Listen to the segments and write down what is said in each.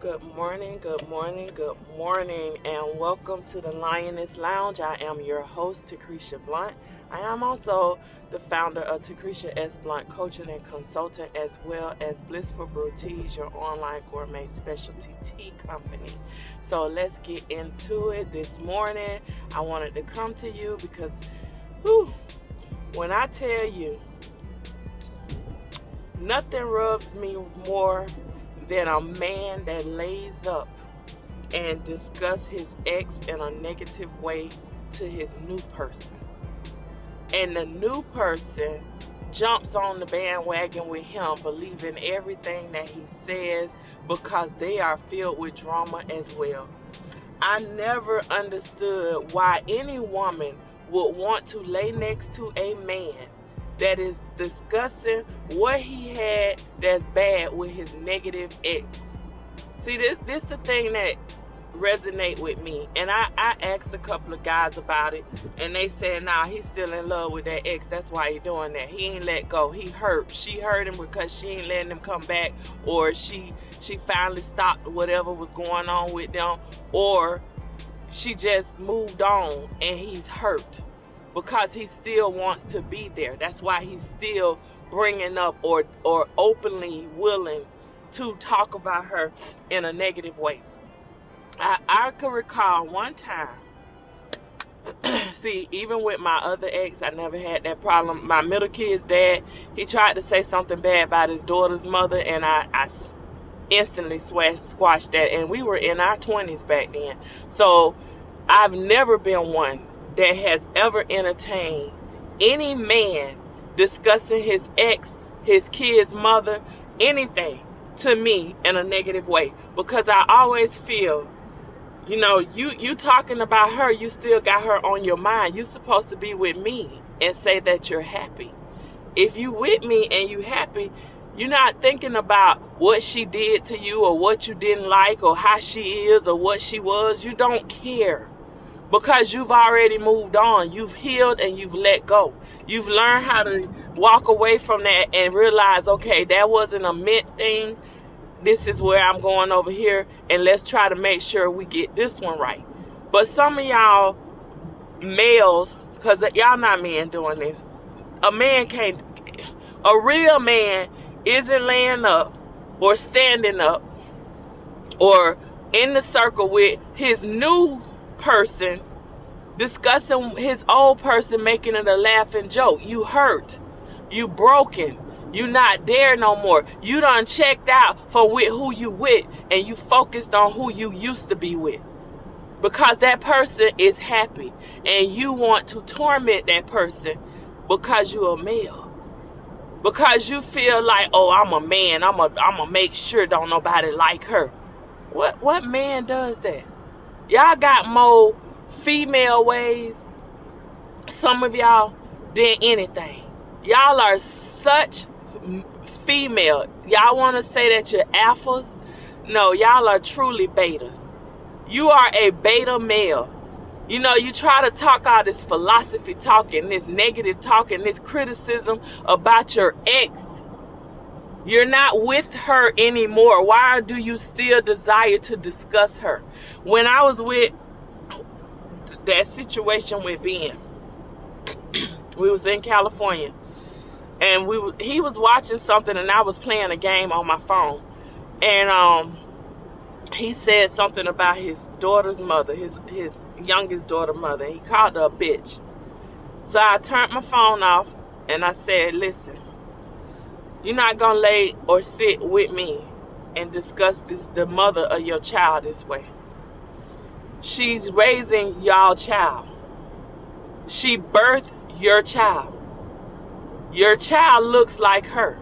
Good morning, good morning, good morning, and welcome to the Lioness Lounge. I am your host, Takresha Blunt. I am also the founder of Takresha S. Blunt Coaching and Consultant, as well as Blissful Brew Teas, your online gourmet specialty tea company. So let's get into it this morning. I wanted to come to you because, whew, when I tell you, nothing rubs me more than a man that lays up and discuss his ex in a negative way to his new person. And the new person jumps on the bandwagon with him, believing everything that he says because they are filled with drama as well. I never understood why any woman would want to lay next to a man that is discussing what he had that's bad with his negative ex. See, this this the thing that resonate with me. And I, I asked a couple of guys about it, and they said, nah, he's still in love with that ex. That's why he doing that. He ain't let go. He hurt. She hurt him because she ain't letting him come back, or she she finally stopped whatever was going on with them, or she just moved on and he's hurt because he still wants to be there. That's why he's still bringing up or or openly willing to talk about her in a negative way. I, I could recall one time. See, even with my other ex, I never had that problem. My middle kid's dad, he tried to say something bad about his daughter's mother, and I, I instantly squashed that. And we were in our 20s back then. So I've never been one that has ever entertained any man discussing his ex, his kid's mother, anything to me in a negative way. Because I always feel you know you you talking about her you still got her on your mind. You're supposed to be with me and say that you're happy. If you with me and you happy you're not thinking about what she did to you or what you didn't like or how she is or what she was. You don't care because you've already moved on. You've healed and you've let go. You've learned how to walk away from that and realize, okay, that wasn't a meant thing. This is where I'm going over here, and let's try to make sure we get this one right. But some of y'all males, because y'all not men doing this, a man can't, a real man isn't laying up or standing up or in the circle with his new person discussing his old person making it a laughing joke. You hurt. You broken. You not there no more. You done checked out for with who you with and you focused on who you used to be with. Because that person is happy and you want to torment that person because you're a male. Because you feel like, oh, I'm a man. I'm a I'm gonna make sure don't nobody like her. What what man does that? Y'all got more female ways, some of y'all did anything. Y'all are such female. Y'all want to say that you're alphas? No, y'all are truly betas. You are a beta male. You know, you try to talk all this philosophy talking, this negative talking, this criticism about your ex. You're not with her anymore. Why do you still desire to discuss her? When I was with that situation with Ben, we was in California, and we he was watching something, and I was playing a game on my phone, and um, he said something about his daughter's mother, his his youngest daughter mother. He called her a bitch. So I turned my phone off, and I said, "Listen." You're not gonna lay or sit with me and discuss this the mother of your child this way. She's raising y'all child. She birthed your child. Your child looks like her.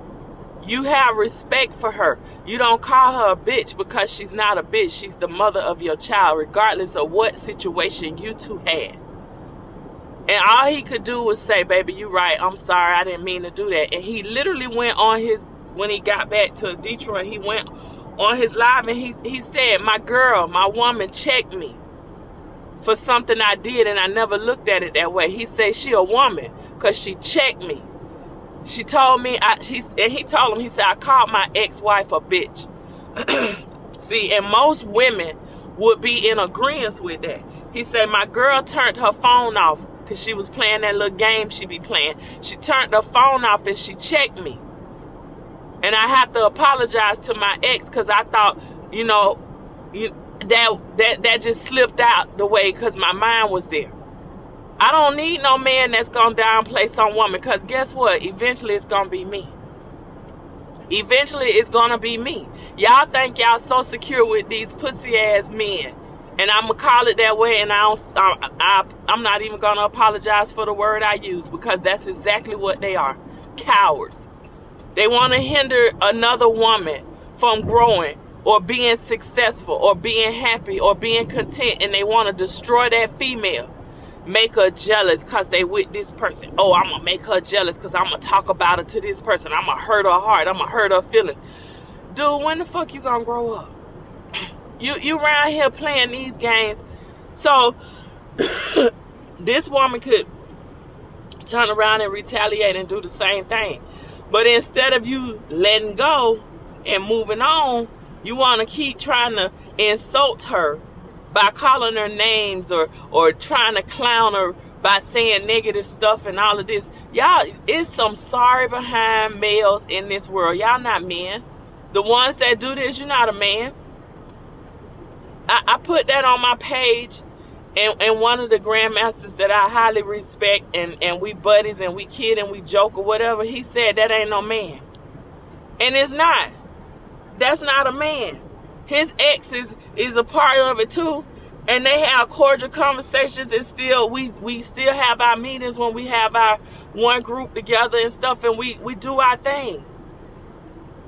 You have respect for her. You don't call her a bitch because she's not a bitch. She's the mother of your child, regardless of what situation you two had. And all he could do was say, baby, you right. I'm sorry. I didn't mean to do that. And he literally went on his, when he got back to Detroit, he went on his live and he, he said, my girl, my woman checked me for something I did and I never looked at it that way. He said she a woman because she checked me. She told me, I, he, and he told him, he said, I called my ex-wife a bitch. See, and most women would be in agreement with that. He said, My girl turned her phone off because she was playing that little game she be playing. She turned her phone off and she checked me. And I have to apologize to my ex because I thought, you know, you, that that that just slipped out the way because my mind was there. I don't need no man that's gonna downplay some woman because guess what? Eventually it's gonna be me. Eventually it's gonna be me. Y'all think y'all so secure with these pussy ass men. And I'm gonna call it that way, and I don't, I, I, I'm not even gonna apologize for the word I use because that's exactly what they are cowards. They want to hinder another woman from growing or being successful or being happy or being content and they want to destroy that female make her jealous because they with this person. Oh i'm gonna make her jealous because i'm gonna talk about it to this person. I'm gonna hurt her heart. I'm gonna hurt her feelings. Dude when the fuck you gonna grow up? You you around here playing these games. So this woman could turn around and retaliate and do the same thing. But instead of you letting go and moving on you want to keep trying to insult her by calling her names or or trying to clown her by saying negative stuff and all of this. Y'all, it's some sorry behind males in this world. Y'all not men. The ones that do this, you're not a man. I, I put that on my page and, and one of the grandmasters that I highly respect and, and we buddies and we kid and we joke or whatever, he said that ain't no man. And it's not. That's not a man. His ex is, is a part of it too. And they have cordial conversations and still we we still have our meetings when we have our one group together and stuff and we, we do our thing.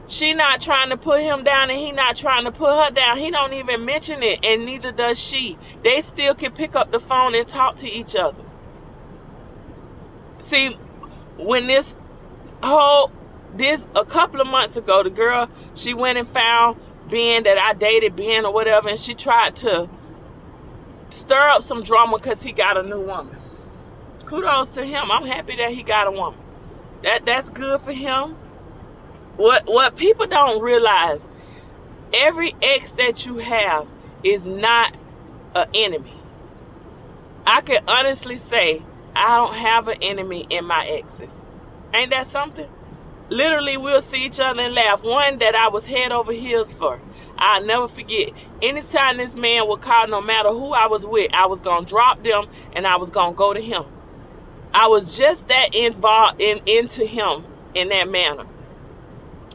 She not trying to put him down and he not trying to put her down. He don't even mention it and neither does she. They still can pick up the phone and talk to each other. See, when this whole this a couple of months ago, the girl she went and found Ben that I dated Ben or whatever, and she tried to stir up some drama because he got a new woman. Kudos to him. I'm happy that he got a woman. That that's good for him. What what people don't realize, every ex that you have is not an enemy. I can honestly say I don't have an enemy in my exes. Ain't that something? Literally, we'll see each other and laugh. One that I was head over heels for. I'll never forget. Anytime this man would call, no matter who I was with, I was to drop them and I was to go to him. I was just that involved in into him in that manner.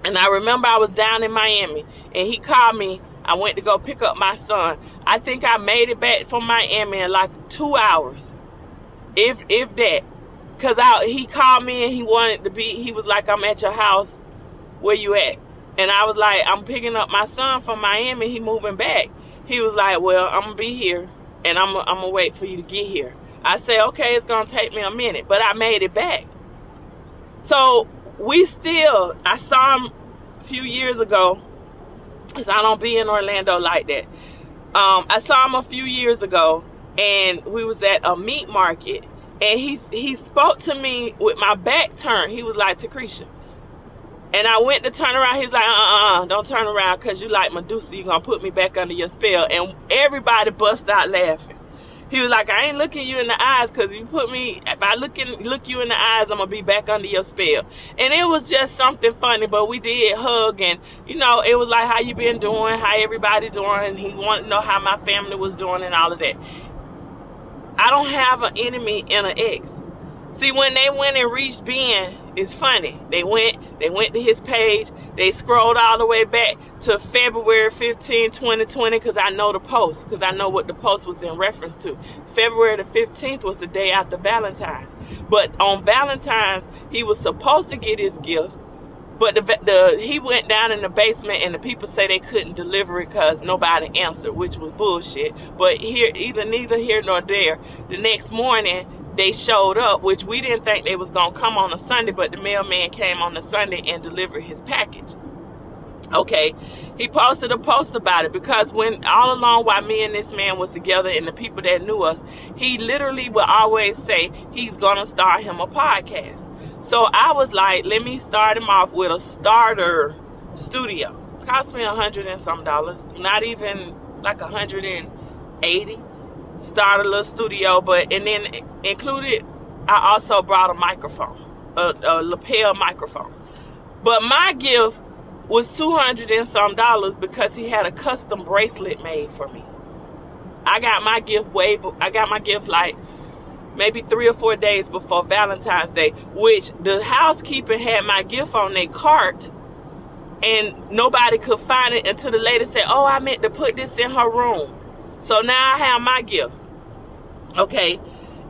And I remember I was down in Miami and he called me. I went to go pick up my son. I think I made it back from Miami in like two hours. If if that. Cause I he called me and he wanted to be he was like, I'm at your house. Where you at? And I was like, I'm picking up my son from Miami. He moving back. He was like, Well, I'm gonna be here and I'm I'm gonna wait for you to get here. I said, Okay, it's gonna take me a minute, but I made it back. So we still I saw him a few years ago. Cause I don't be in Orlando like that. Um, I saw him a few years ago and we was at a meat market and he he spoke to me with my back turned. He was like, Takresha. And I went to turn around. He's like, uh-uh, don't turn around because you like Medusa. You're going to put me back under your spell. And everybody bust out laughing. He was like, I ain't looking you in the eyes because you put me, if I look, in, look you in the eyes, I'm to be back under your spell. And it was just something funny, but we did hug and, you know, it was like, how you been doing? How everybody doing? And he wanted to know how my family was doing and all of that. I don't have an enemy and an ex. See, when they went and reached Ben, it's funny. They went, they went to his page. They scrolled all the way back to February 15, 2020, because I know the post, because I know what the post was in reference to. February the 15th was the day after Valentine's. But on Valentine's, he was supposed to get his gift. But the, the he went down in the basement and the people say they couldn't deliver it because nobody answered, which was bullshit. But here, either neither here nor there. The next morning, they showed up, which we didn't think they was gonna come on a Sunday, but the mailman came on a Sunday and delivered his package. Okay, he posted a post about it because when all along while me and this man was together and the people that knew us, he literally would always say he's gonna start him a podcast. So I was like, let me start him off with a starter studio Cost me a hundred and some dollars. Not even like a hundred and eighty. Start a little studio, but and then included, I also brought a microphone, a, a lapel microphone. But my gift was two hundred and some dollars because he had a custom bracelet made for me. I got my gift way. I got my gift like maybe three or four days before Valentine's Day, which the housekeeper had my gift on their cart and nobody could find it until the lady said, Oh, I meant to put this in her room. So now I have my gift. Okay.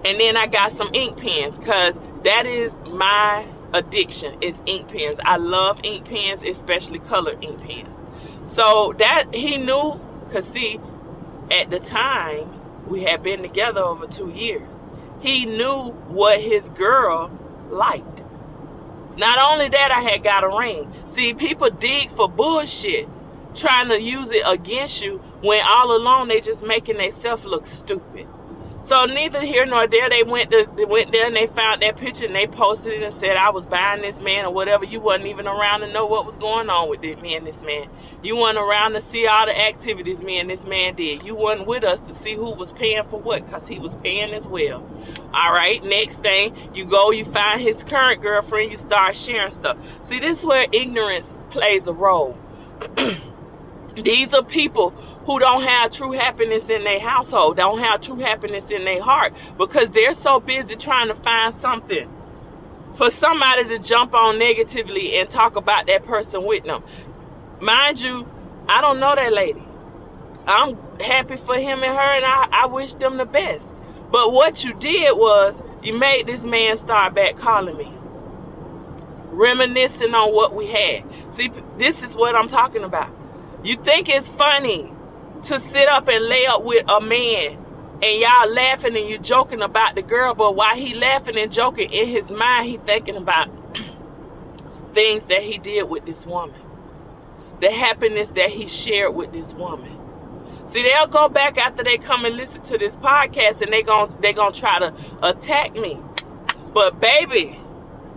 And then I got some ink pens because that is my addiction is ink pens. I love ink pens, especially color ink pens. So that he knew, because see, at the time, we had been together over two years. He knew what his girl liked. Not only that, I had got a ring. See, people dig for bullshit, trying to use it against you when all along they just making themselves look stupid. So neither here nor there, they went to they went there and they found that picture and they posted it and said I was buying this man or whatever. You wasn't even around to know what was going on with me and this man. You weren't around to see all the activities me and this man did. You weren't with us to see who was paying for what, cause he was paying as well. All right. Next thing, you go, you find his current girlfriend, you start sharing stuff. See, this is where ignorance plays a role. These are people who don't have true happiness in their household, don't have true happiness in their heart because they're so busy trying to find something for somebody to jump on negatively and talk about that person with them. Mind you, I don't know that lady. I'm happy for him and her, and I, I wish them the best. But what you did was you made this man start back calling me, reminiscing on what we had. See, this is what I'm talking about. You think it's funny to sit up and lay up with a man and y'all laughing and you joking about the girl, but while he laughing and joking in his mind, he thinking about things that he did with this woman. The happiness that he shared with this woman. See, they'll go back after they come and listen to this podcast and they gon' they gonna try to attack me. But baby,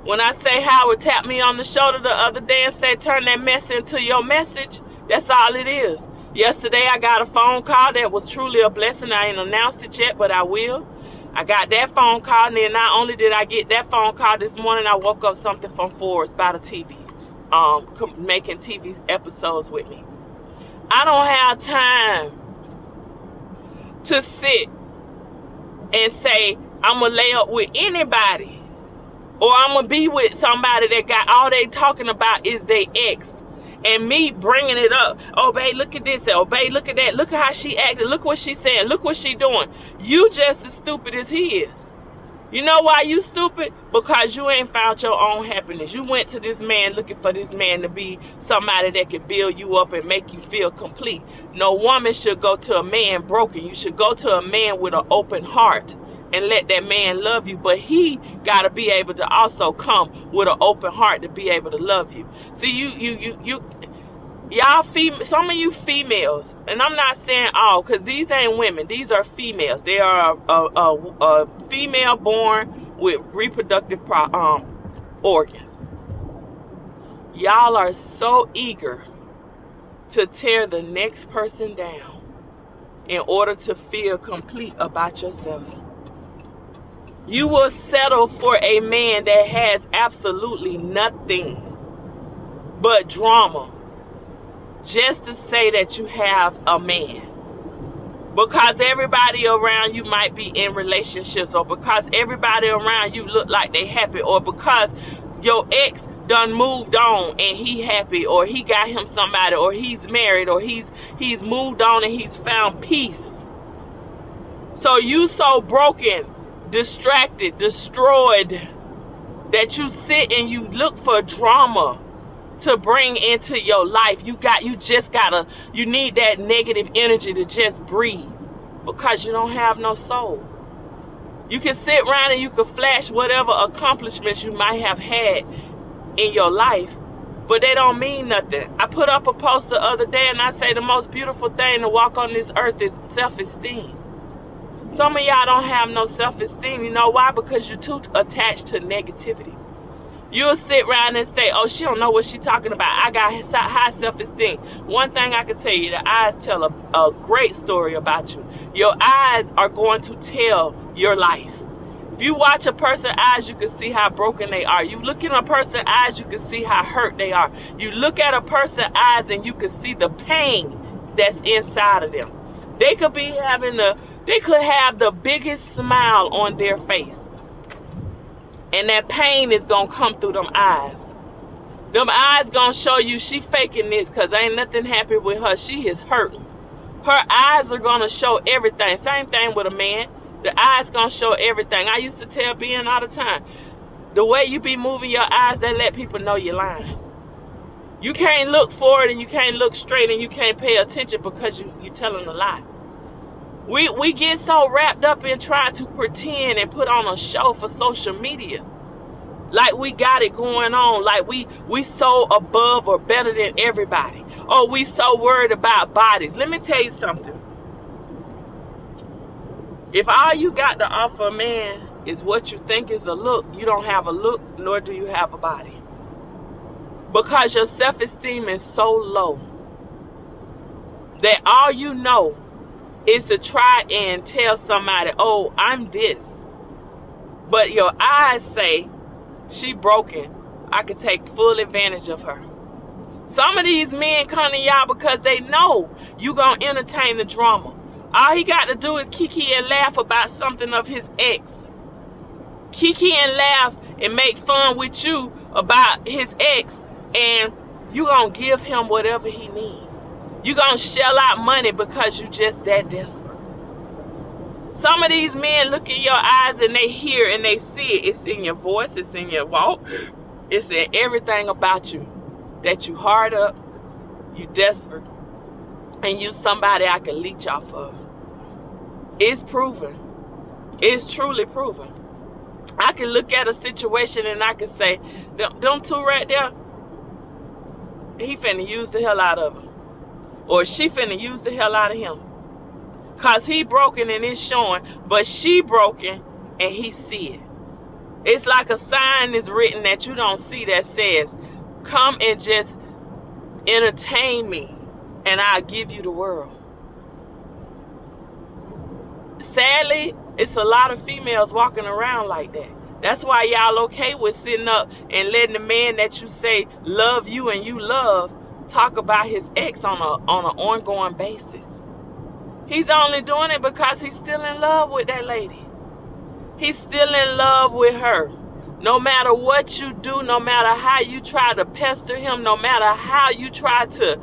when I say Howard tapped me on the shoulder the other day and say turn that mess into your message, that's all it is. Yesterday, I got a phone call that was truly a blessing. I ain't announced it yet, but I will. I got that phone call, and then not only did I get that phone call this morning, I woke up something from Forbes about a TV, um, making TV episodes with me. I don't have time to sit and say I'm gonna lay up with anybody, or I'm gonna be with somebody that got all they talking about is their ex and me bringing it up. Oh, babe, look at this. Oh, babe, look at that. Look at how she acted. Look what she saying. Look what she doing. You just as stupid as he is. You know why you stupid? Because you ain't found your own happiness. You went to this man looking for this man to be somebody that can build you up and make you feel complete. No woman should go to a man broken. You should go to a man with an open heart and let that man love you. But he got to be able to also come with an open heart to be able to love you. See, you, you, you, you, y'all, fem- some of you females, and I'm not saying all, because these ain't women. These are females. They are a, a, a, a female born with reproductive pro- um, organs. Y'all are so eager to tear the next person down in order to feel complete about yourself. You will settle for a man that has absolutely nothing but drama just to say that you have a man. Because everybody around you might be in relationships, or because everybody around you look like they happy, or because your ex done moved on and he happy, or he got him somebody, or he's married, or he's he's moved on and he's found peace. So you so broken distracted, destroyed, that you sit and you look for drama to bring into your life. You got you just gotta you need that negative energy to just breathe because you don't have no soul. You can sit around and you can flash whatever accomplishments you might have had in your life, but they don't mean nothing. I put up a post the other day and I say the most beautiful thing to walk on this earth is self-esteem. Some of y'all don't have no self esteem. You know why? Because you're too attached to negativity. You'll sit around and say, "Oh, she don't know what she's talking about." I got high self-esteem. One thing I can tell you: the eyes tell a, a great story about you. Your eyes are going to tell your life. If you watch a person's eyes, you can see how broken they are. You look in a person's eyes, you can see how hurt they are. You look at a person's eyes, and you can see the pain that's inside of them. They could be having the, they could have the biggest smile on their face and that pain is gonna come through them eyes. Them eyes gonna show you she faking this because ain't nothing happy with her. She is hurting. Her eyes are gonna show everything. Same thing with a man. The eyes gonna show everything. I used to tell Ben all the time, the way you be moving your eyes, that let people know you're lying. You can't look forward and you can't look straight and you can't pay attention because you you're telling a lie. We we get so wrapped up in trying to pretend and put on a show for social media. Like we got it going on. Like we we so above or better than everybody. Or we so worried about bodies. Let me tell you something. If all you got to offer a man is what you think is a look, you don't have a look, nor do you have a body. Because your self-esteem is so low that all you know is to try and tell somebody, oh, I'm this. But your eyes say, she broken. I could take full advantage of her. Some of these men come to y'all because they know you gonna entertain the drama. All he got to do is kiki and laugh about something of his ex. Kiki and laugh and make fun with you about his ex and you gonna give him whatever he needs. You're going to shell out money because you just that desperate. Some of these men look in your eyes and they hear and they see it. It's in your voice, it's in your walk, it's in everything about you. That you hard up, you desperate, and you somebody I can leech off of. It's proven. It's truly proven. I can look at a situation and I can say, them, them two right there, he finna use the hell out of her or she finna use the hell out of him. Cause he broken and it's showing, but she broken and he see it. It's like a sign is written that you don't see that says, come and just entertain me and I'll give you the world. Sadly, it's a lot of females walking around like that. That's why y'all okay with sitting up and letting the man that you say love you and you love talk about his ex on a on an ongoing basis. He's only doing it because he's still in love with that lady. He's still in love with her. No matter what you do, no matter how you try to pester him, no matter how you try to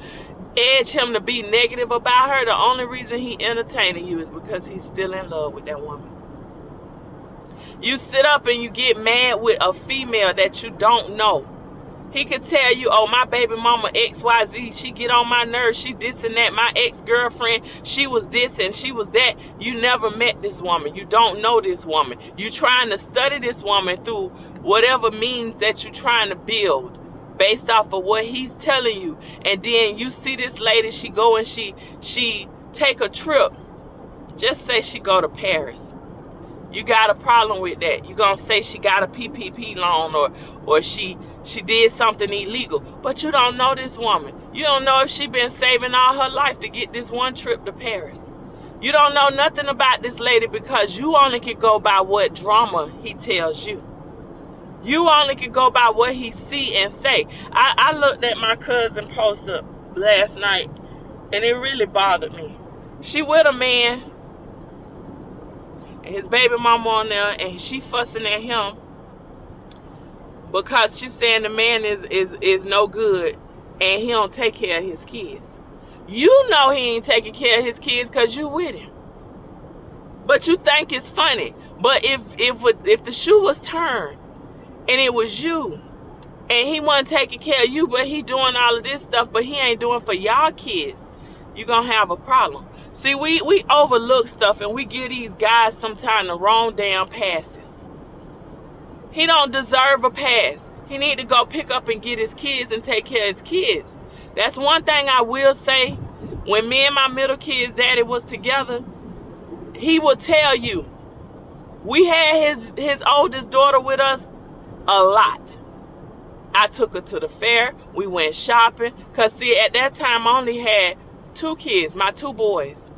edge him to be negative about her, the only reason he entertaining you is because he's still in love with that woman. You sit up and you get mad with a female that you don't know he could tell you, oh, my baby mama XYZ, she get on my nerves. She this and that. My ex-girlfriend, she was this and she was that. You never met this woman. You don't know this woman. You trying to study this woman through whatever means that you trying to build based off of what he's telling you. And then you see this lady, she go and she she take a trip. Just say she go to Paris you got a problem with that. You're gonna say she got a PPP loan or or she she did something illegal. But you don't know this woman. You don't know if she been saving all her life to get this one trip to Paris. You don't know nothing about this lady because you only can go by what drama he tells you. You only can go by what he see and say. I, I looked at my cousin post up last night and it really bothered me. She with a man and his baby mama on there and she fussing at him because she's saying the man is is is no good and he don't take care of his kids. You know he ain't taking care of his kids because you with him. But you think it's funny. But if if if the shoe was turned and it was you and he wasn't taking care of you, but he doing all of this stuff, but he ain't doing for y'all kids, you gonna have a problem. See, we, we overlook stuff and we give these guys sometimes the wrong damn passes. He don't deserve a pass. He need to go pick up and get his kids and take care of his kids. That's one thing I will say. When me and my middle kid's daddy was together, he will tell you, we had his his oldest daughter with us a lot. I took her to the fair. We went shopping. Cause see, at that time I only had two kids, my two boys.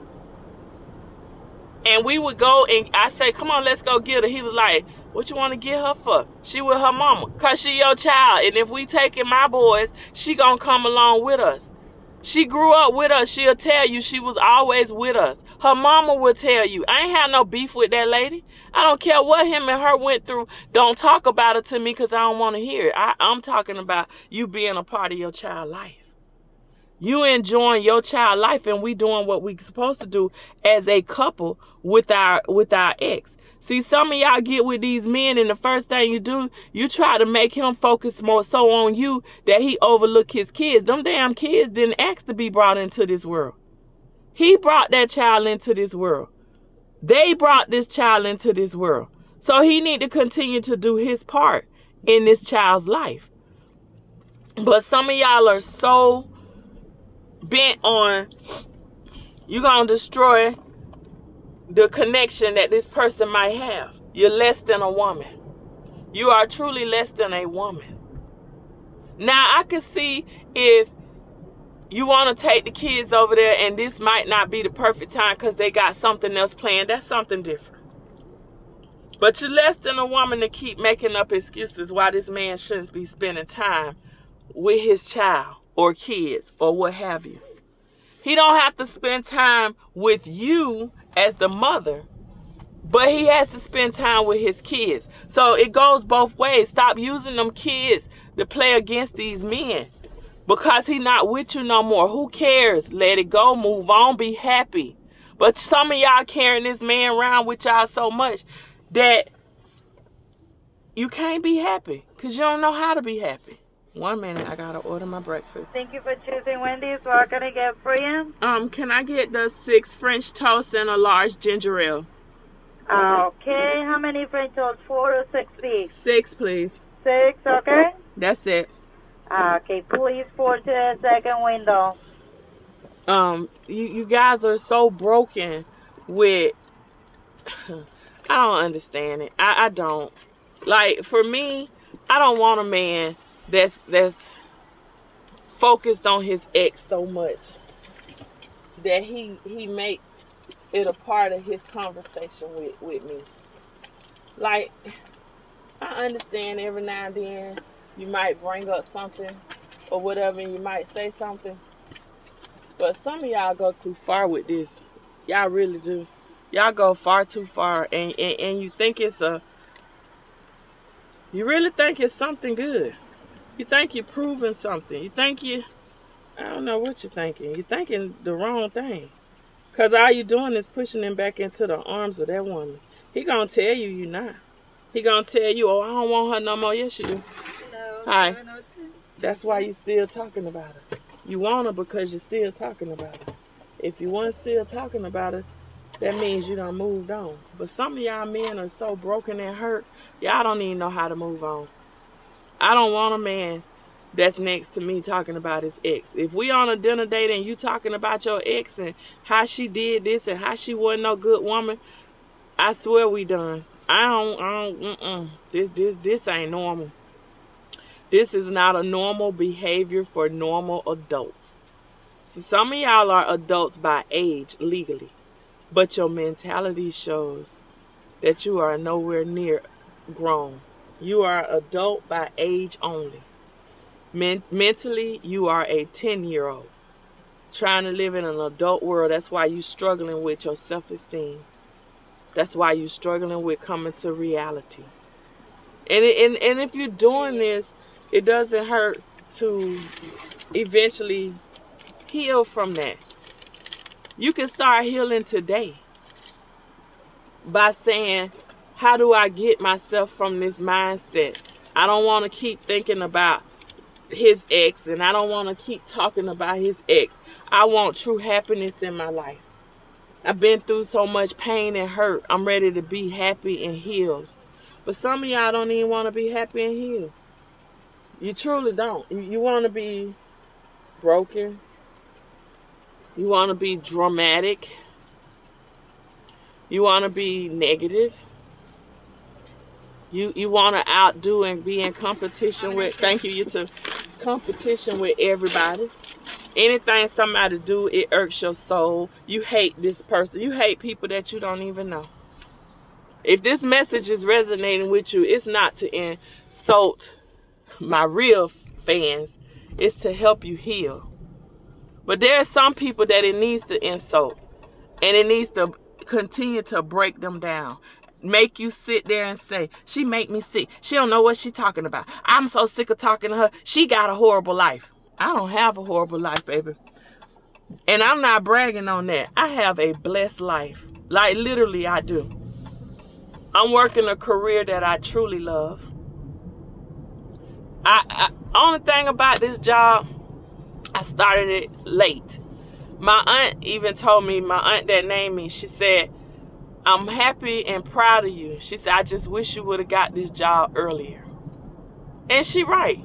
And we would go and I say, come on, let's go get her. He was like, what you want to get her for? She with her mama. Cause she your child. And if we taking my boys, she gonna come along with us. She grew up with us. She'll tell you she was always with us. Her mama will tell you. I ain't had no beef with that lady. I don't care what him and her went through. Don't talk about it to me because I don't want to hear it. I, I'm talking about you being a part of your child life. You enjoying your child life and we doing what we supposed to do as a couple with our with our ex. See, some of y'all get with these men and the first thing you do, you try to make him focus more so on you that he overlook his kids. Them damn kids didn't ask to be brought into this world. He brought that child into this world. They brought this child into this world. So he need to continue to do his part in this child's life. But some of y'all are so bent on you gonna destroy the connection that this person might have. You're less than a woman. You are truly less than a woman. Now I can see if you want to take the kids over there and this might not be the perfect time because they got something else planned. That's something different. But you're less than a woman to keep making up excuses why this man shouldn't be spending time with his child or kids or what have you. He don't have to spend time with you as the mother, but he has to spend time with his kids. So it goes both ways. Stop using them kids to play against these men because he not with you no more. Who cares? Let it go. Move on. Be happy. But some of y'all carrying this man around with y'all so much that you can't be happy because you don't know how to be happy. One minute, I gotta order my breakfast. Thank you for choosing Wendy's. What can I get for you? Um, can I get the six French toast and a large ginger ale? Okay, how many French toast? Four or six please? Six, please. Six, okay? That's it. Okay, please to the second window. Um, you you guys are so broken with. I don't understand it. I I don't. Like for me, I don't want a man that's that's focused on his ex so much that he he makes it a part of his conversation with with me. Like I understand every now and then you might bring up something or whatever and you might say something. But some of y'all go too far with this. Y'all really do. Y'all go far too far and, and, and you think it's a you really think it's something good. You think you're proving something. You think you, I don't know what you're thinking. You're thinking the wrong thing. Because all you're doing is pushing him back into the arms of that woman. He going to tell you you're not. He going to tell you, oh, I don't want her no more. Yes, you do. No, Hi. That's why you still talking about her. You want her because you're still talking about her. If you weren't still talking about her, that means you done moved on. But some of y'all men are so broken and hurt, y'all don't even know how to move on. I don't want a man that's next to me talking about his ex. If we on a dinner date and you talking about your ex and how she did this and how she wasn't no good woman, I swear we done. I don't, I don't, mm-mm. This, this, this ain't normal. This is not a normal behavior for normal adults. So some of y'all are adults by age legally, but your mentality shows that you are nowhere near grown. You are adult by age only. Men- mentally, you are a 10 year old trying to live in an adult world. That's why you're struggling with your self esteem. That's why you're struggling with coming to reality. And, and, and if you're doing this, it doesn't hurt to eventually heal from that. You can start healing today by saying, how do I get myself from this mindset? I don't want to keep thinking about his ex and I don't want to keep talking about his ex. I want true happiness in my life. I've been through so much pain and hurt. I'm ready to be happy and healed. But some of y'all don't even want to be happy and healed. You truly don't. You, want to be broken. You want to be dramatic. You want to be negative. You you want to outdo and be in competition with. Thank you. You to competition with everybody. Anything somebody do, it irks your soul. You hate this person. You hate people that you don't even know. If this message is resonating with you, it's not to insult my real fans. It's to help you heal. But there are some people that it needs to insult. And it needs to continue to break them down make you sit there and say, she make me sick. She don't know what she talking about. I'm so sick of talking to her. She got a horrible life. I don't have a horrible life, baby. And I'm not bragging on that. I have a blessed life. Like literally I do. I'm working a career that I truly love. I, I only thing about this job, I started it late. My aunt even told me, my aunt that named me, she said, I'm happy and proud of you. She said, I just wish you would have got this job earlier. And she right.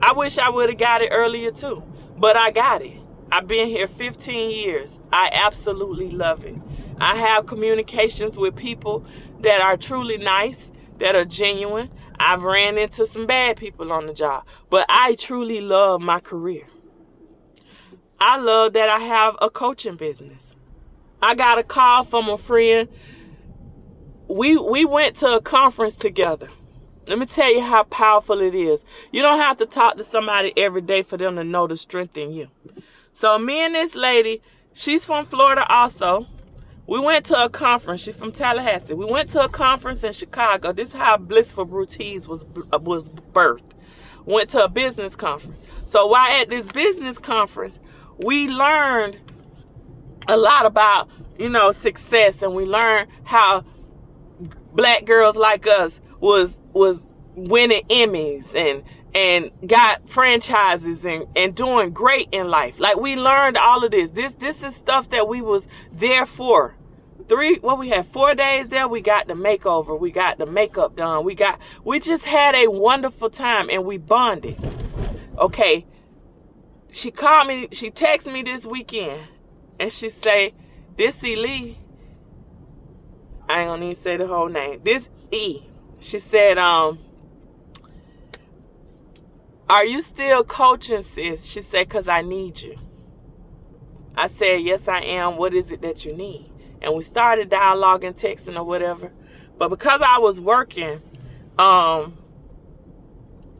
I wish I would have got it earlier too. But I got it. I've been here 15 years. I absolutely love it. I have communications with people that are truly nice, that are genuine. I've ran into some bad people on the job, but I truly love my career. I love that I have a coaching business. I got a call from a friend. We we went to a conference together. Let me tell you how powerful it is. You don't have to talk to somebody every day for them to know the strength in you. So me and this lady, she's from Florida also. We went to a conference. She's from Tallahassee. We went to a conference in Chicago. This is how Blissful Brew-Teas was was birthed. Went to a business conference. So while at this business conference, we learned a lot about, you know, success and we learned how black girls like us was was winning Emmys and and got franchises and, and doing great in life. Like we learned all of this. This this is stuff that we was there for. Three what we had four days there, we got the makeover, we got the makeup done, we got we just had a wonderful time and we bonded. Okay. She called me, she texted me this weekend and she say, This Lee. I ain't gonna even say the whole name. This E. She said, um, are you still coaching, sis? She said, because I need you. I said, yes, I am. What is it that you need? And we started dialoguing, texting or whatever. But because I was working, um,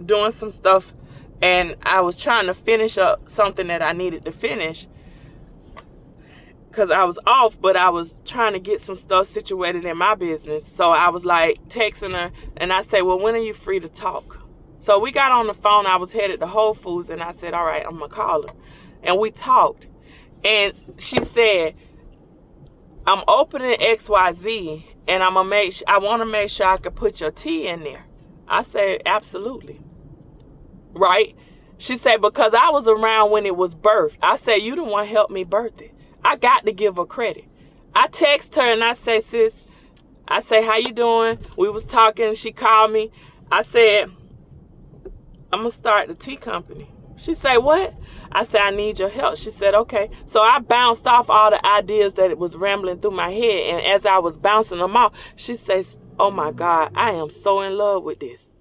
doing some stuff, and I was trying to finish up something that I needed to finish, because I was off, but I was trying to get some stuff situated in my business. So I was like texting her, and I said, Well, when are you free to talk? So we got on the phone. I was headed to Whole Foods, and I said, All right, I'm going to call her. And we talked. And she said, I'm opening XYZ, and I'm gonna make I want to make sure I can put your tea in there. I said, Absolutely. Right? She said, Because I was around when it was birthed. I said, You don't want to help me birth it. I got to give her credit. I text her and I say, sis, I say, how you doing? We was talking. She called me. I said, I'm gonna start the tea company. She said, what? I said, I need your help. She said, okay. So I bounced off all the ideas that it was rambling through my head. And as I was bouncing them off, she says, oh my God, I am so in love with this.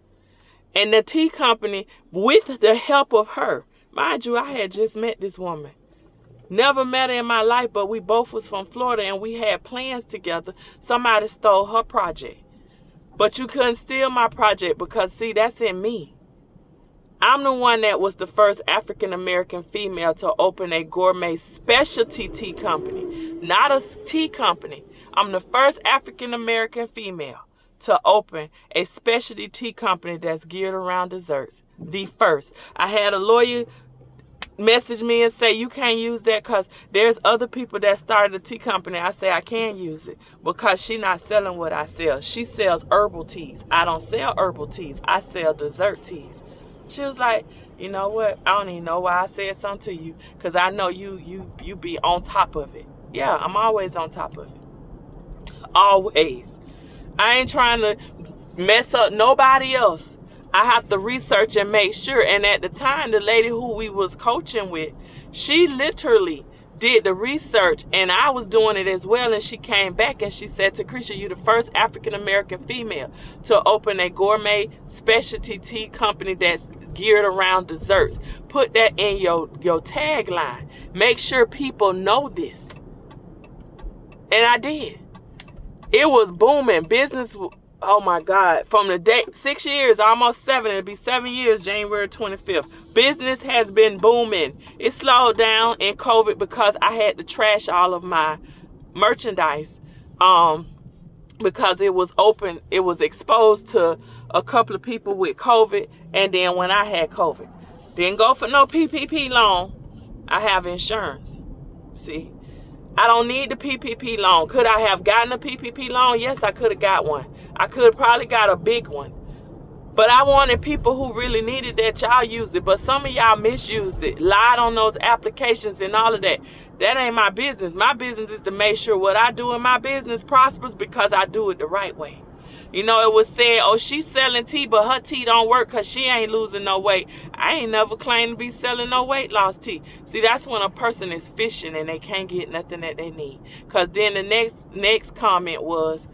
And the tea company, with the help of her, mind you, I had just met this woman. Never met her in my life, but we both was from Florida and we had plans together. Somebody stole her project. But you couldn't steal my project because see, that's in me. I'm the one that was the first African American female to open a gourmet specialty tea company, not a tea company. I'm the first African American female to open a specialty tea company that's geared around desserts. The first. I had a lawyer message me and say you can't use that because there's other people that started a tea company. I say i can use it because she not selling what i sell. She sells herbal teas. I don't sell herbal teas. I sell dessert teas. She was like you know what? I don't even know why i said something to you because i know you you you be on top of it. Yeah i'm always on top of it. Always. I ain't trying to mess up nobody else I have to research and make sure. And at the time, the lady who we was coaching with, she literally did the research and I was doing it as well. And she came back and she said Takresha, you're the first African American female to open a gourmet specialty tea company that's geared around desserts. Put that in your, your tagline. Make sure people know this. And I did. It was booming. Business, oh my God. From the day, six years, almost seven, it'll be seven years, January 25th. Business has been booming. It slowed down in COVID because I had to trash all of my merchandise. Um, because it was open, it was exposed to a couple of people with COVID, and then when I had COVID, didn't go for no PPP loan. I have insurance. See, I don't need the PPP loan. Could I have gotten a PPP loan? Yes, I could have got one. I could probably got a big one. But I wanted people who really needed that y'all use it. But some of y'all misused it, lied on those applications and all of that. That ain't my business. My business is to make sure what I do in my business prospers because I do it the right way. You know, it was said, oh, she's selling tea, but her tea don't work because she ain't losing no weight. I ain't never claimed to be selling no weight loss tea. See, that's when a person is fishing and they can't get nothing that they need. Because then the next next comment was,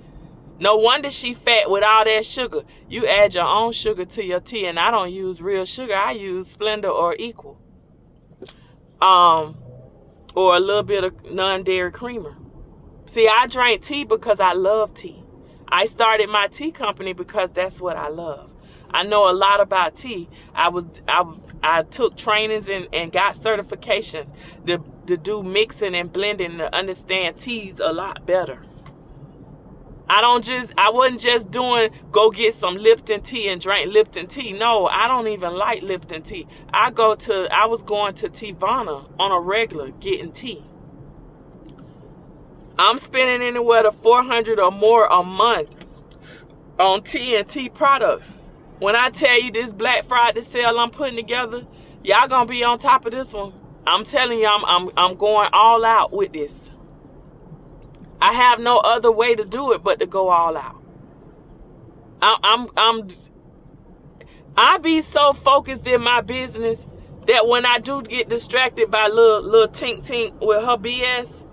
no wonder she fat with all that sugar. You add your own sugar to your tea, and I don't use real sugar. I use Splenda or Equal. Um, or a little bit of non-dairy creamer. See, I drink tea because I love tea. I started my tea company because that's what I love. I know a lot about tea. I was I I took trainings and, and got certifications to to do mixing and blending to understand teas a lot better. I don't just I wasn't just doing go get some Lipton tea and drink Lipton tea. No, I don't even like Lipton tea. I go to I was going to Teavana on a regular getting tea. I'm spending anywhere to 400 or more a month on tea and tea products. When I tell you this Black Friday sale I'm putting together, y'all gonna be on top of this one. I'm telling you, I'm, I'm, I'm going all out with this. I have no other way to do it but to go all out. I, I'm, I'm, I be so focused in my business that when I do get distracted by little, little tink tink with her BS,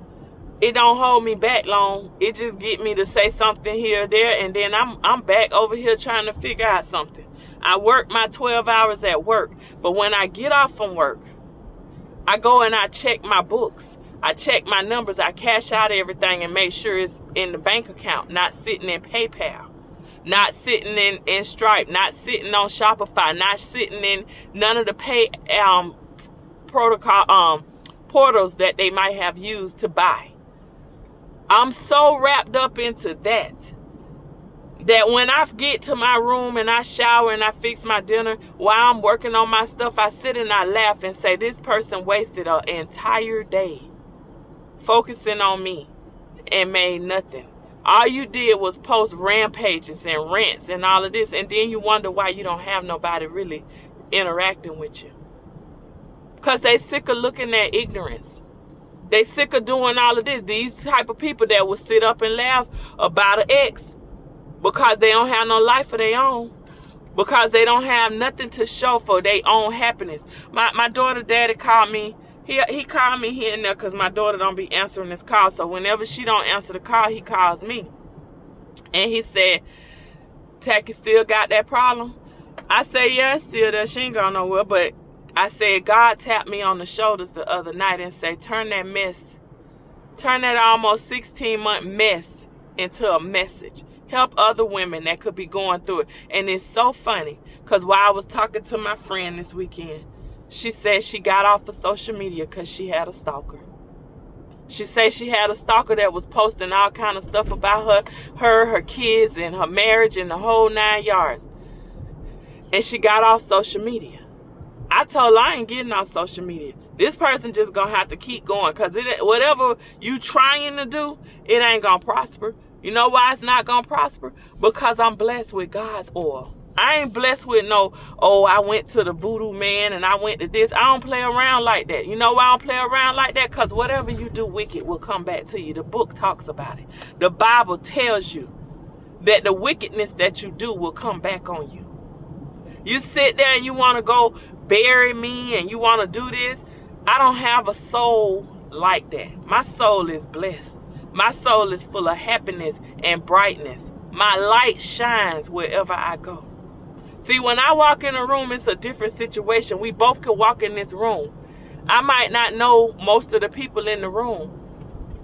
it don't hold me back long. It just get me to say something here or there, and then I'm I'm back over here trying to figure out something. I work my 12 hours at work, but when I get off from work, I go and I check my books. I check my numbers. I cash out everything and make sure it's in the bank account, not sitting in PayPal, not sitting in, in Stripe, not sitting on Shopify, not sitting in none of the pay um protocol um portals that they might have used to buy. I'm so wrapped up into that that when I get to my room and I shower and I fix my dinner while I'm working on my stuff, I sit and I laugh and say, This person wasted an entire day focusing on me and made nothing. All you did was post rampages and rants and all of this, and then you wonder why you don't have nobody really interacting with you. Because they sick of looking at ignorance. They sick of doing all of this. These type of people that will sit up and laugh about an ex because they don't have no life of their own. Because they don't have nothing to show for their own happiness. My my daughter daddy called me. He he called me here and there because my daughter don't be answering his call. So whenever she don't answer the call, he calls me. And he said, Tacky still got that problem? I say, yeah, still there. She ain't going nowhere. But I said, God tapped me on the shoulders the other night and say, turn that mess, turn that almost 16 month mess into a message. Help other women that could be going through it. And it's so funny because while I was talking to my friend this weekend, she said she got off of social media because she had a stalker. She said she had a stalker that was posting all kind of stuff about her, her, her kids, and her marriage, and the whole nine yards. And she got off social media. I told her I ain't getting off social media. This person just gonna have to keep going because it whatever you trying to do, it ain't gonna prosper. You know why it's not gonna prosper? Because I'm blessed with God's oil. I ain't blessed with no, oh, I went to the voodoo man and I went to this. I don't play around like that. You know why I don't play around like that? Because whatever you do wicked will come back to you. The book talks about it. The Bible tells you that the wickedness that you do will come back on you. You sit there and you want to go bury me and you want to do this. I don't have a soul like that. My soul is blessed. My soul is full of happiness and brightness. My light shines wherever I go. See, when I walk in a room, it's a different situation. We both can walk in this room. I might not know most of the people in the room,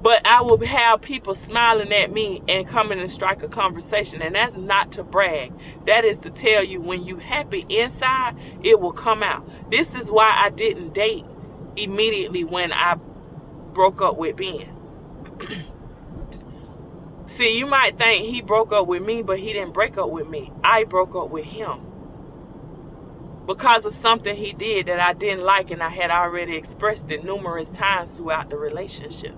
but I will have people smiling at me and coming and strike a conversation. And that's not to brag. That is to tell you when you happy inside, it will come out. This is why I didn't date immediately when I broke up with Ben. See, you might think he broke up with me, but he didn't break up with me. I broke up with him because of something he did that I didn't like and I had already expressed it numerous times throughout the relationship.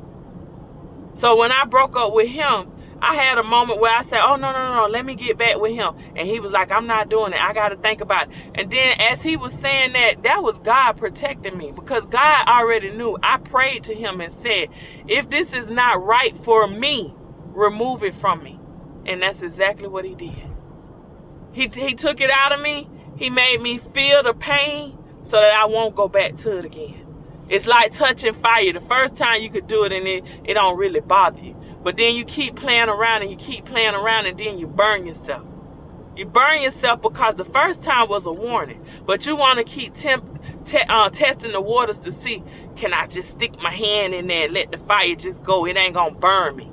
So when I broke up with him, I had a moment where I said, Oh, no, no, no, let me get back with him. And he was like, I'm not doing it. I got to think about it. And then as he was saying that, that was God protecting me because God already knew. I prayed to him and said, If this is not right for me, remove it from me. And that's exactly what he did. He, he took it out of me. He made me feel the pain so that I won't go back to it again. It's like touching fire. The first time you could do it and it, it don't really bother you. But then you keep playing around and you keep playing around and then you burn yourself. You burn yourself because the first time was a warning. But you want to keep temp, te- uh, testing the waters to see, can I just stick my hand in there and let the fire just go? It ain't going to burn me.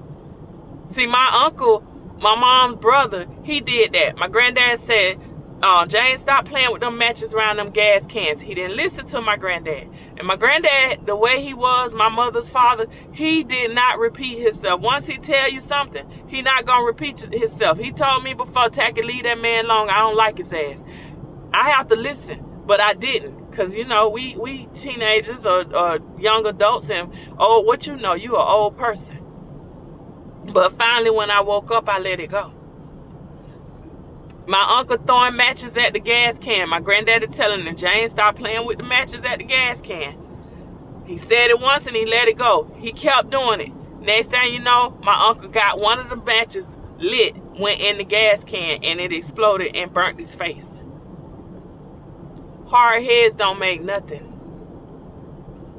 See, my uncle, my mom's brother, he did that. My granddad said, uh, James, stop playing with them matches around them gas cans. He didn't listen to my granddad. And my granddad, the way he was, my mother's father, he did not repeat himself. Once he tell you something, he not to repeat himself. He told me before, Tacky, leave that man alone. I don't like his ass. I have to listen, but I didn't. Because, you know, we, we teenagers or, or young adults and, oh, what you know, you an old person. But finally, when I woke up, I let it go. My uncle throwing matches at the gas can. My granddaddy telling him, Jane, stop playing with the matches at the gas can. He said it once and he let it go. He kept doing it. Next thing you know, my uncle got one of the matches lit, went in the gas can, and it exploded and burnt his face. Hard heads don't make nothing.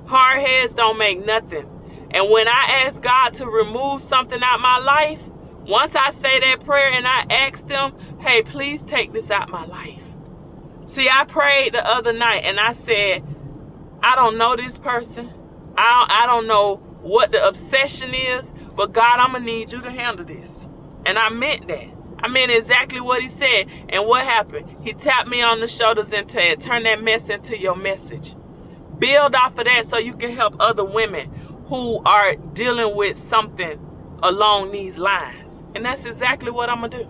Hard heads don't make nothing. And when I ask God to remove something out my life, once I say that prayer and I ask them, hey, please take this out my life. See, I prayed the other night and I said, I don't know this person. I don't, I don't know what the obsession is, but God, I'm going to need you to handle this. And I meant that. I meant exactly what he said. And what happened? He tapped me on the shoulders and said, turn that mess into your message. Build off of that so you can help other women who are dealing with something along these lines. And that's exactly what I'm going to do.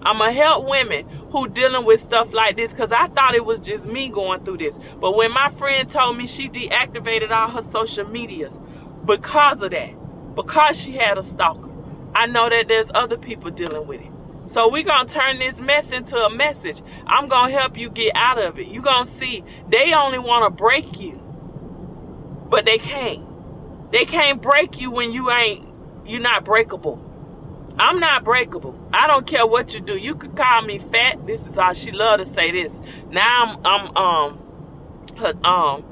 I'm going to help women who dealing with stuff like this because I thought it was just me going through this. But when my friend told me she deactivated all her social medias because of that, because she had a stalker, I know that there's other people dealing with it. So we're going to turn this mess into a message. I'm going to help you get out of it. You're going to see they only want to break you, but they can't. They can't break you when you ain't, you're not breakable. I'm not breakable. I don't care what you do. You could call me fat. This is how she love to say this. Now I'm I'm um her, um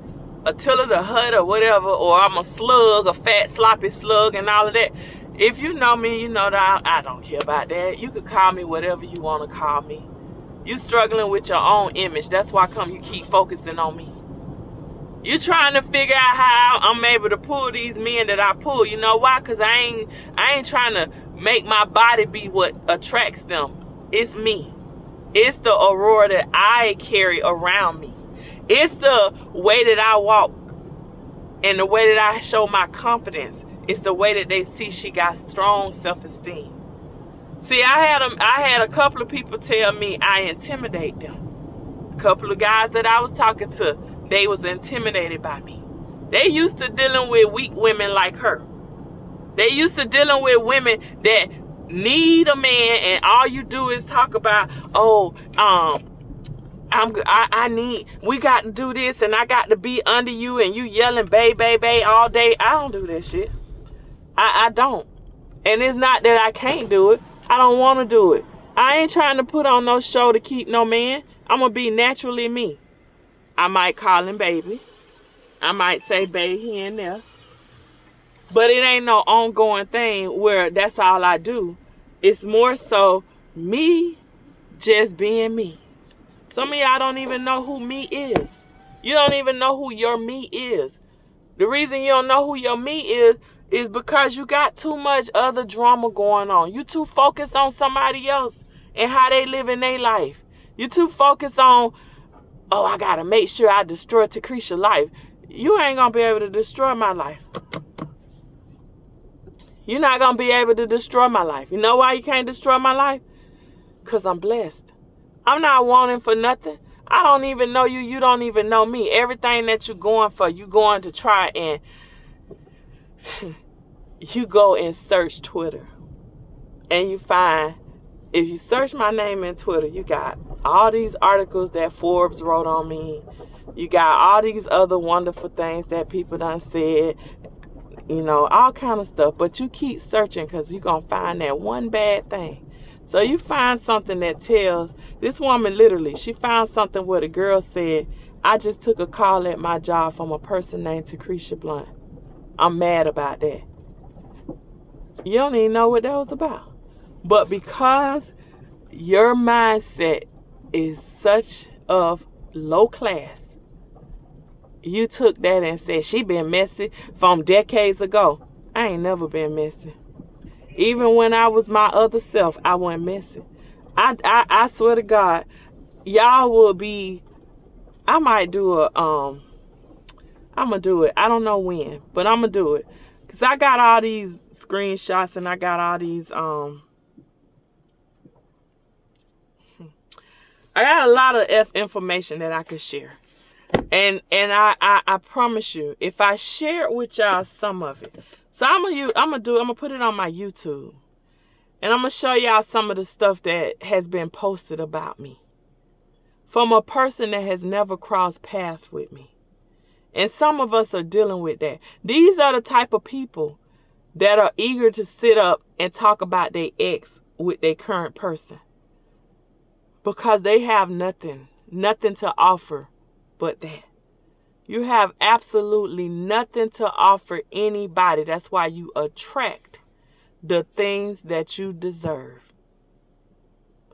Attila the Hut or whatever, or I'm a slug, a fat sloppy slug, and all of that. If you know me, you know that I, I don't care about that. You could call me whatever you want to call me. You struggling with your own image. That's why come you keep focusing on me. You trying to figure out how I'm able to pull these men that I pull. You know why? Cause I ain't I ain't trying to make my body be what attracts them. It's me. It's the aurora that I carry around me. It's the way that I walk and the way that I show my confidence. It's the way that they see she got strong self-esteem. See, I had a, I had a couple of people tell me I intimidate them. A couple of guys that I was talking to, they was intimidated by me. They used to dealing with weak women like her. They used to dealing with women that need a man and all you do is talk about, oh, um, I'm I, I need we got to do this and I got to be under you and you yelling bay bay bay all day. I don't do that shit. I, I don't. And it's not that I can't do it. I don't want to do it. I ain't trying to put on no show to keep no man. I'm gonna be naturally me. I might call him baby. I might say baby here and there. But it ain't no ongoing thing where that's all I do. It's more so me just being me. Some of y'all don't even know who me is. You don't even know who your me is. The reason you don't know who your me is is because you got too much other drama going on. You too focused on somebody else and how they live in their life. You too focused on, oh, I gotta make sure I destroy Takresha life. You ain't gonna be able to destroy my life. You're not gonna be able to destroy my life. You know why you can't destroy my life? Cause I'm blessed. I'm not wanting for nothing. I don't even know you. You don't even know me. Everything that you're going for, you going to try and you go and search Twitter. And you find if you search my name in Twitter, you got all these articles that Forbes wrote on me. You got all these other wonderful things that people done said, you know, all kind of stuff. But you keep searching because you're to find that one bad thing. So you find something that tells this woman literally, she found something where the girl said, I just took a call at my job from a person named Takresha Blunt. I'm mad about that. You don't even know what that was about. But because your mindset is such of low class, you took that and said she been messy from decades ago. I ain't never been messy. Even when I was my other self, I wasn't messy. I, I I swear to God, y'all will be. I might do a um. I'm gonna do it. I don't know when, but I'm gonna do it because I got all these screenshots and I got all these um. I got a lot of F information that I could share. And and I, I, I promise you, if I share with y'all some of it, so I'm gonna I'm gonna do I'm gonna put it on my YouTube, and I'm gonna show y'all some of the stuff that has been posted about me from a person that has never crossed paths with me. And some of us are dealing with that. These are the type of people that are eager to sit up and talk about their ex with their current person because they have nothing, nothing to offer but that. You have absolutely nothing to offer anybody. That's why you attract the things that you deserve.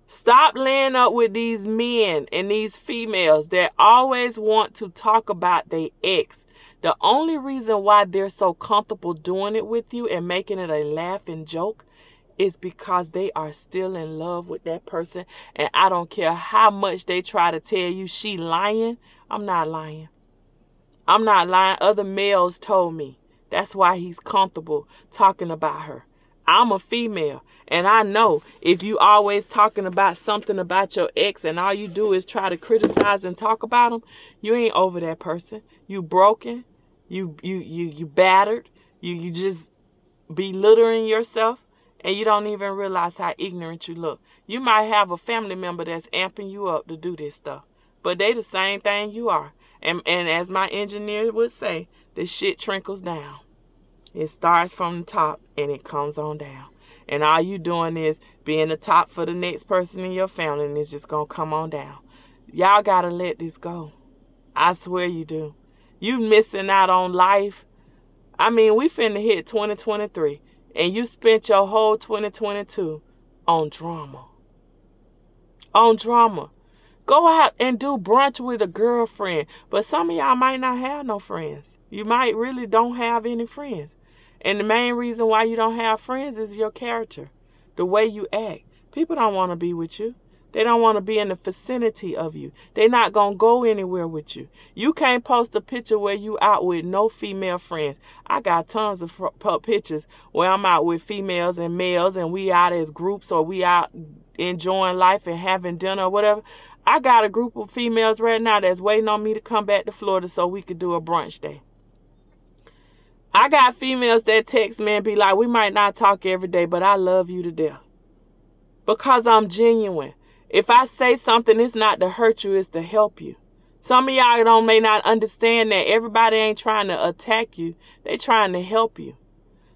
Stop laying up with these men and these females that always want to talk about their ex. The only reason why they're so comfortable doing it with you and making it a laughing joke is because they are still in love with that person. And I don't care how much they try to tell you she lying. I'm not lying. I'm not lying. Other males told me. That's why he's comfortable talking about her. I'm a female. And I know if you always talking about something about your ex and all you do is try to criticize and talk about them, you ain't over that person. You broken. You you you you battered. You you just belittling yourself and you don't even realize how ignorant you look. You might have a family member that's amping you up to do this stuff, but they the same thing you are. And, and as my engineer would say, the shit trickles down. It starts from the top and it comes on down. And all you doing is being the top for the next person in your family and it's just going to come on down. Y'all got to let this go. I swear you do. You missing out on life. I mean, we finna hit 2023 and you spent your whole 2022 on drama. On drama. Go out and do brunch with a girlfriend. But some of y'all might not have no friends. You might really don't have any friends. And the main reason why you don't have friends is your character, the way you act. People don't want to be with you. They don't want to be in the vicinity of you. They're not going to go anywhere with you. You can't post a picture where you out with no female friends. I got tons of pictures where I'm out with females and males and we out as groups or we out enjoying life and having dinner or whatever. I got a group of females right now that's waiting on me to come back to Florida so we could do a brunch day. I got females that text me and be like, we might not talk every day, but I love you to death. Because I'm genuine. If I say something, it's not to hurt you, it's to help you. Some of y'all don't may not understand that everybody ain't trying to attack you. They trying to help you.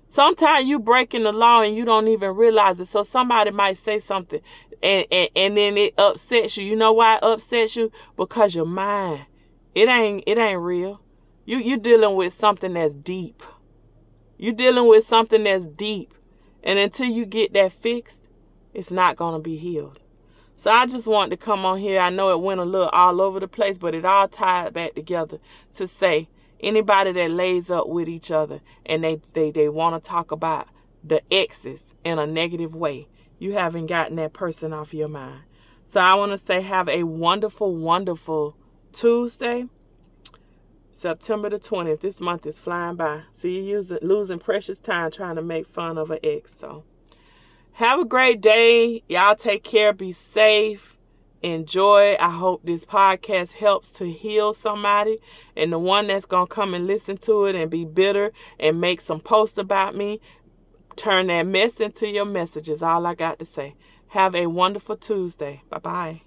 Sometimes you breaking the law and you don't even realize it. So somebody might say something and, and, and then it upsets you. You know why it upsets you? Because your mind. It ain't it ain't real. You you dealing with something that's deep. You're dealing with something that's deep. And until you get that fixed, it's not to be healed. So I just wanted to come on here. I know it went a little all over the place, but it all tied back together to say anybody that lays up with each other and they, they, they want to talk about the exes in a negative way, you haven't gotten that person off your mind. So I want to say have a wonderful, wonderful Tuesday. September the 20th. This month is flying by. So you using, losing precious time trying to make fun of an ex. So have a great day. Y'all take care. Be safe. Enjoy. I hope this podcast helps to heal somebody. And the one that's going to come and listen to it and be bitter and make some post about me, turn that mess into your message is all I got to say. Have a wonderful Tuesday. Bye bye.